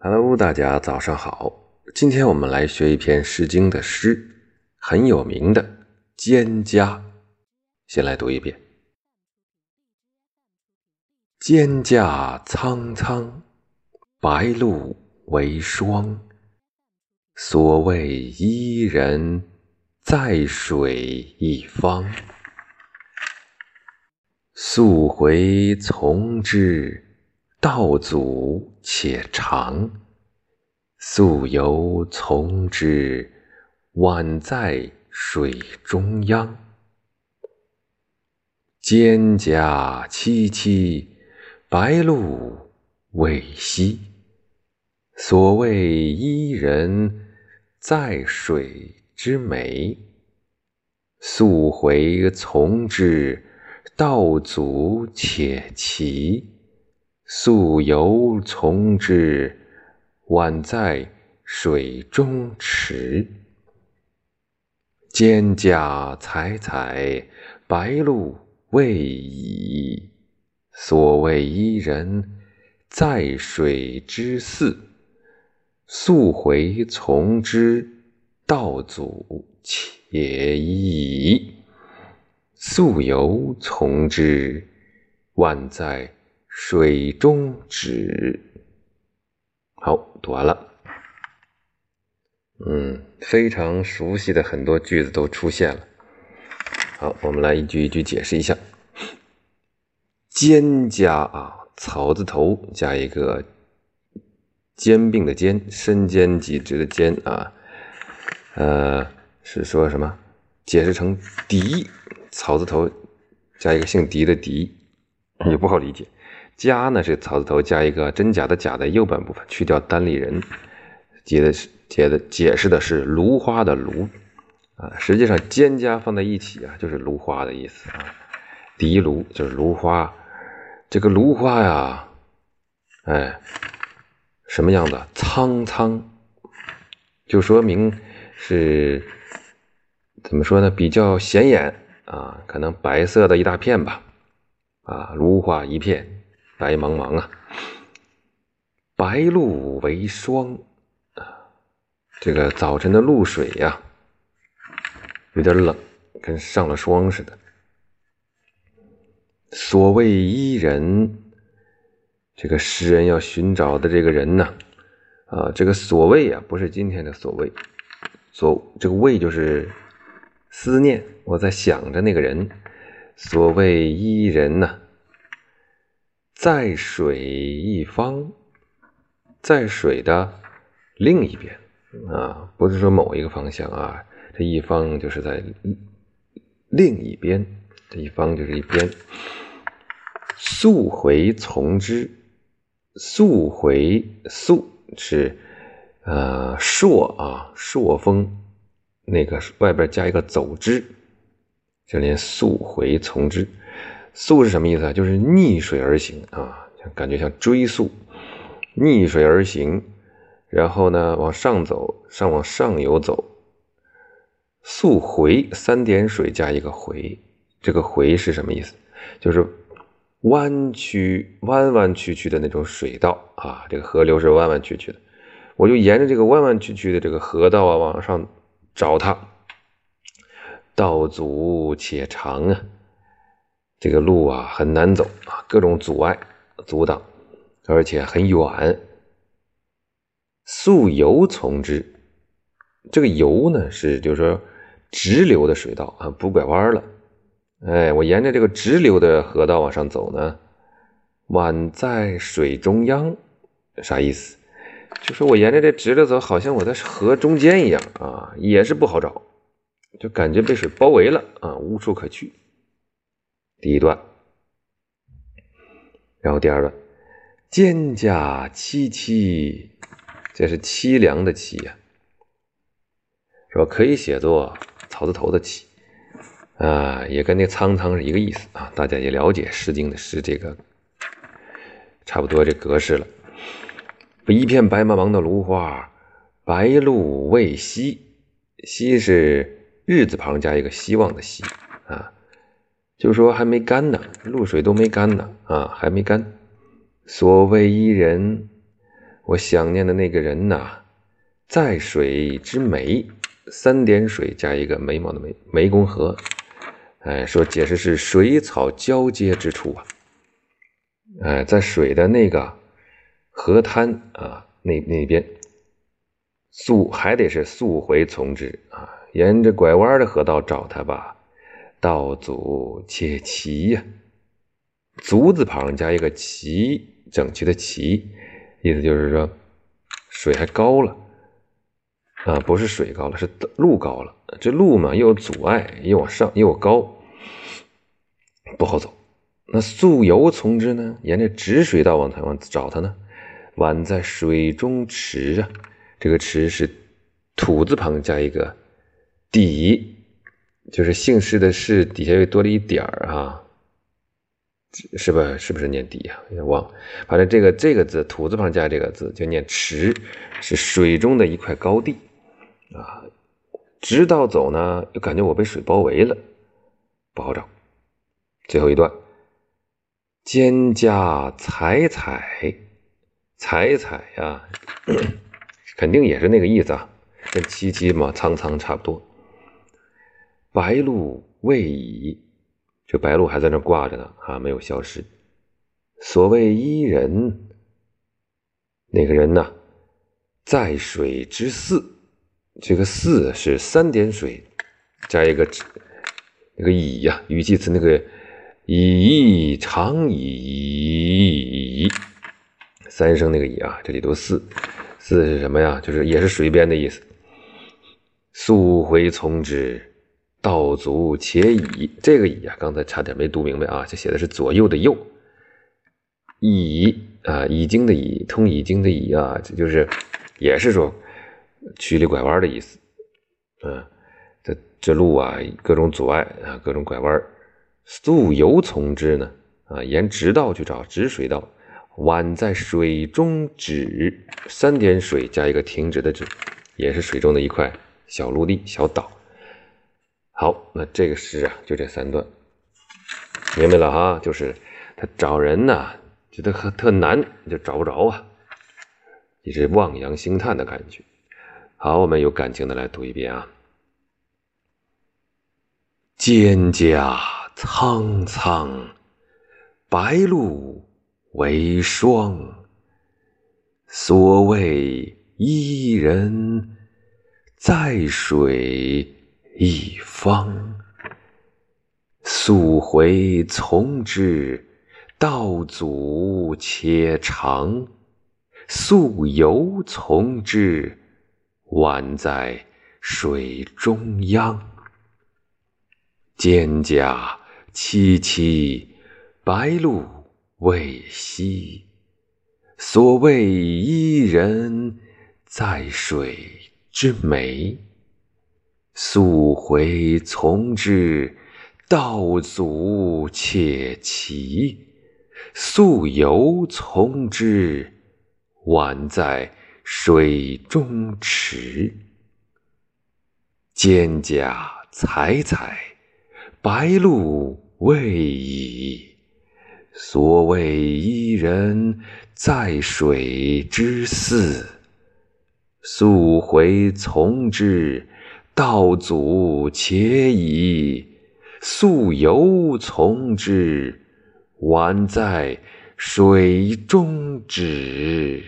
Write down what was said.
Hello，大家早上好。今天我们来学一篇《诗经》的诗，很有名的《蒹葭》。先来读一遍：“蒹葭苍苍，白露为霜。所谓伊人，在水一方。溯洄从之。”道阻且长，溯游从之，宛在水中央。蒹葭萋萋，白露未晞。所谓伊人，在水之湄。溯洄从之，道阻且齐。溯游从之，宛在水中坻。蒹葭采采，白露未已。所谓伊人，在水之涘。溯洄从之，道阻且跻。溯游从之，宛在。水中止。好，读完了。嗯，非常熟悉的很多句子都出现了。好，我们来一句一句解释一下。肩加啊，草字头加一个兼并的兼，身兼几职的兼啊。呃，是说什么？解释成狄，草字头加一个姓狄的狄，也不好理解。家呢是草字头加一个真假的假的右半部分，去掉单立人，解的是解的解释的是芦花的芦啊，实际上蒹葭放在一起啊，就是芦花的意思啊。荻芦就是芦花，这个芦花呀，哎，什么样的？苍苍，就说明是怎么说呢？比较显眼啊，可能白色的一大片吧，啊，芦花一片。白茫茫啊，白露为霜啊，这个早晨的露水呀，有点冷，跟上了霜似的。所谓伊人，这个诗人要寻找的这个人呢，啊，这个所谓啊，不是今天的所谓，所这个谓就是思念，我在想着那个人。所谓伊人呢。在水一方，在水的另一边啊，不是说某一个方向啊，这一方就是在另一边，这一方就是一边。溯洄从之，溯洄溯是呃朔啊，朔风那个外边加一个走之，就连溯洄从之。溯是什么意思啊？就是逆水而行啊，感觉像追溯，逆水而行，然后呢往上走，上往上游走。溯洄三点水加一个回，这个回是什么意思？就是弯曲、弯弯曲曲的那种水道啊，这个河流是弯弯曲曲的，我就沿着这个弯弯曲曲的这个河道啊往上找它，道阻且长啊。这个路啊很难走啊，各种阻碍阻挡，而且很远。溯游从之，这个游呢是就是说直流的水道啊，不拐弯了。哎，我沿着这个直流的河道往上走呢，宛在水中央，啥意思？就是我沿着这直着走，好像我在河中间一样啊，也是不好找，就感觉被水包围了啊，无处可去。第一段，然后第二段，蒹葭萋萋，这是凄凉的凄呀，说可以写作草字头的凄啊，也跟那苍苍是一个意思啊。大家也了解《诗经》的诗这个差不多这格式了。一片白茫茫的芦花，白露未晞，晞是日字旁加一个希望的希啊。就说还没干呢，露水都没干呢啊，还没干。所谓伊人，我想念的那个人呐，在水之湄，三点水加一个眉毛的眉，湄公河。哎，说解释是水草交接之处啊。哎，在水的那个河滩啊，那那边，速还得是速回从之啊，沿着拐弯的河道找他吧。道阻且齐呀，足字旁加一个齐，整齐的齐，意思就是说水还高了啊，不是水高了，是路高了。这路嘛，又阻碍，又往上，又高，不好走。那溯游从之呢？沿着直水道往台湾找他呢？宛在水中池啊，这个池是土字旁加一个底。就是姓氏的氏底下又多了一点儿啊，是吧？是不是念底呀？有点忘了。反正这个这个字土字旁加这个字就念池，是水中的一块高地啊。直到走呢，又感觉我被水包围了，不好找。最后一段，蒹葭采采采采呀，肯定也是那个意思啊，跟萋萋嘛苍苍差不多。白鹭未已，这白鹭还在那挂着呢，啊，没有消失。所谓伊人，那个人呢，在水之涘，这个涘是三点水加一个那个以呀，语气词那个乙长以，三声那个以啊，这里读涘，涘是什么呀？就是也是水边的意思。溯洄从之。道阻且已，这个已啊，刚才差点没读明白啊，这写的是左右的右。已啊，已经的已，通已经的已啊，这就是也是说曲里拐弯的意思。嗯，这这路啊，各种阻碍啊，各种拐弯。溯游从之呢啊，沿直道去找直水道。宛在水中止，三点水加一个停止的止，也是水中的一块小陆地、小岛。好，那这个诗啊，就这三段，明白了哈？就是他找人呢，觉得特特难，就找不着啊，一直望洋兴叹的感觉。好，我们有感情的来读一遍啊。蒹葭苍苍，白露为霜。所谓伊人，在水。一方，溯回从之，道阻且长；溯游从之，宛在水中央。蒹葭萋萋，白露未晞。所谓伊人，在水之湄。溯洄从之，道阻且齐；溯游从之，宛在水中池。蒹葭采采，白露未已。所谓伊人，在水之涘。溯洄从之。道阻且已，溯游从之，宛在水中沚。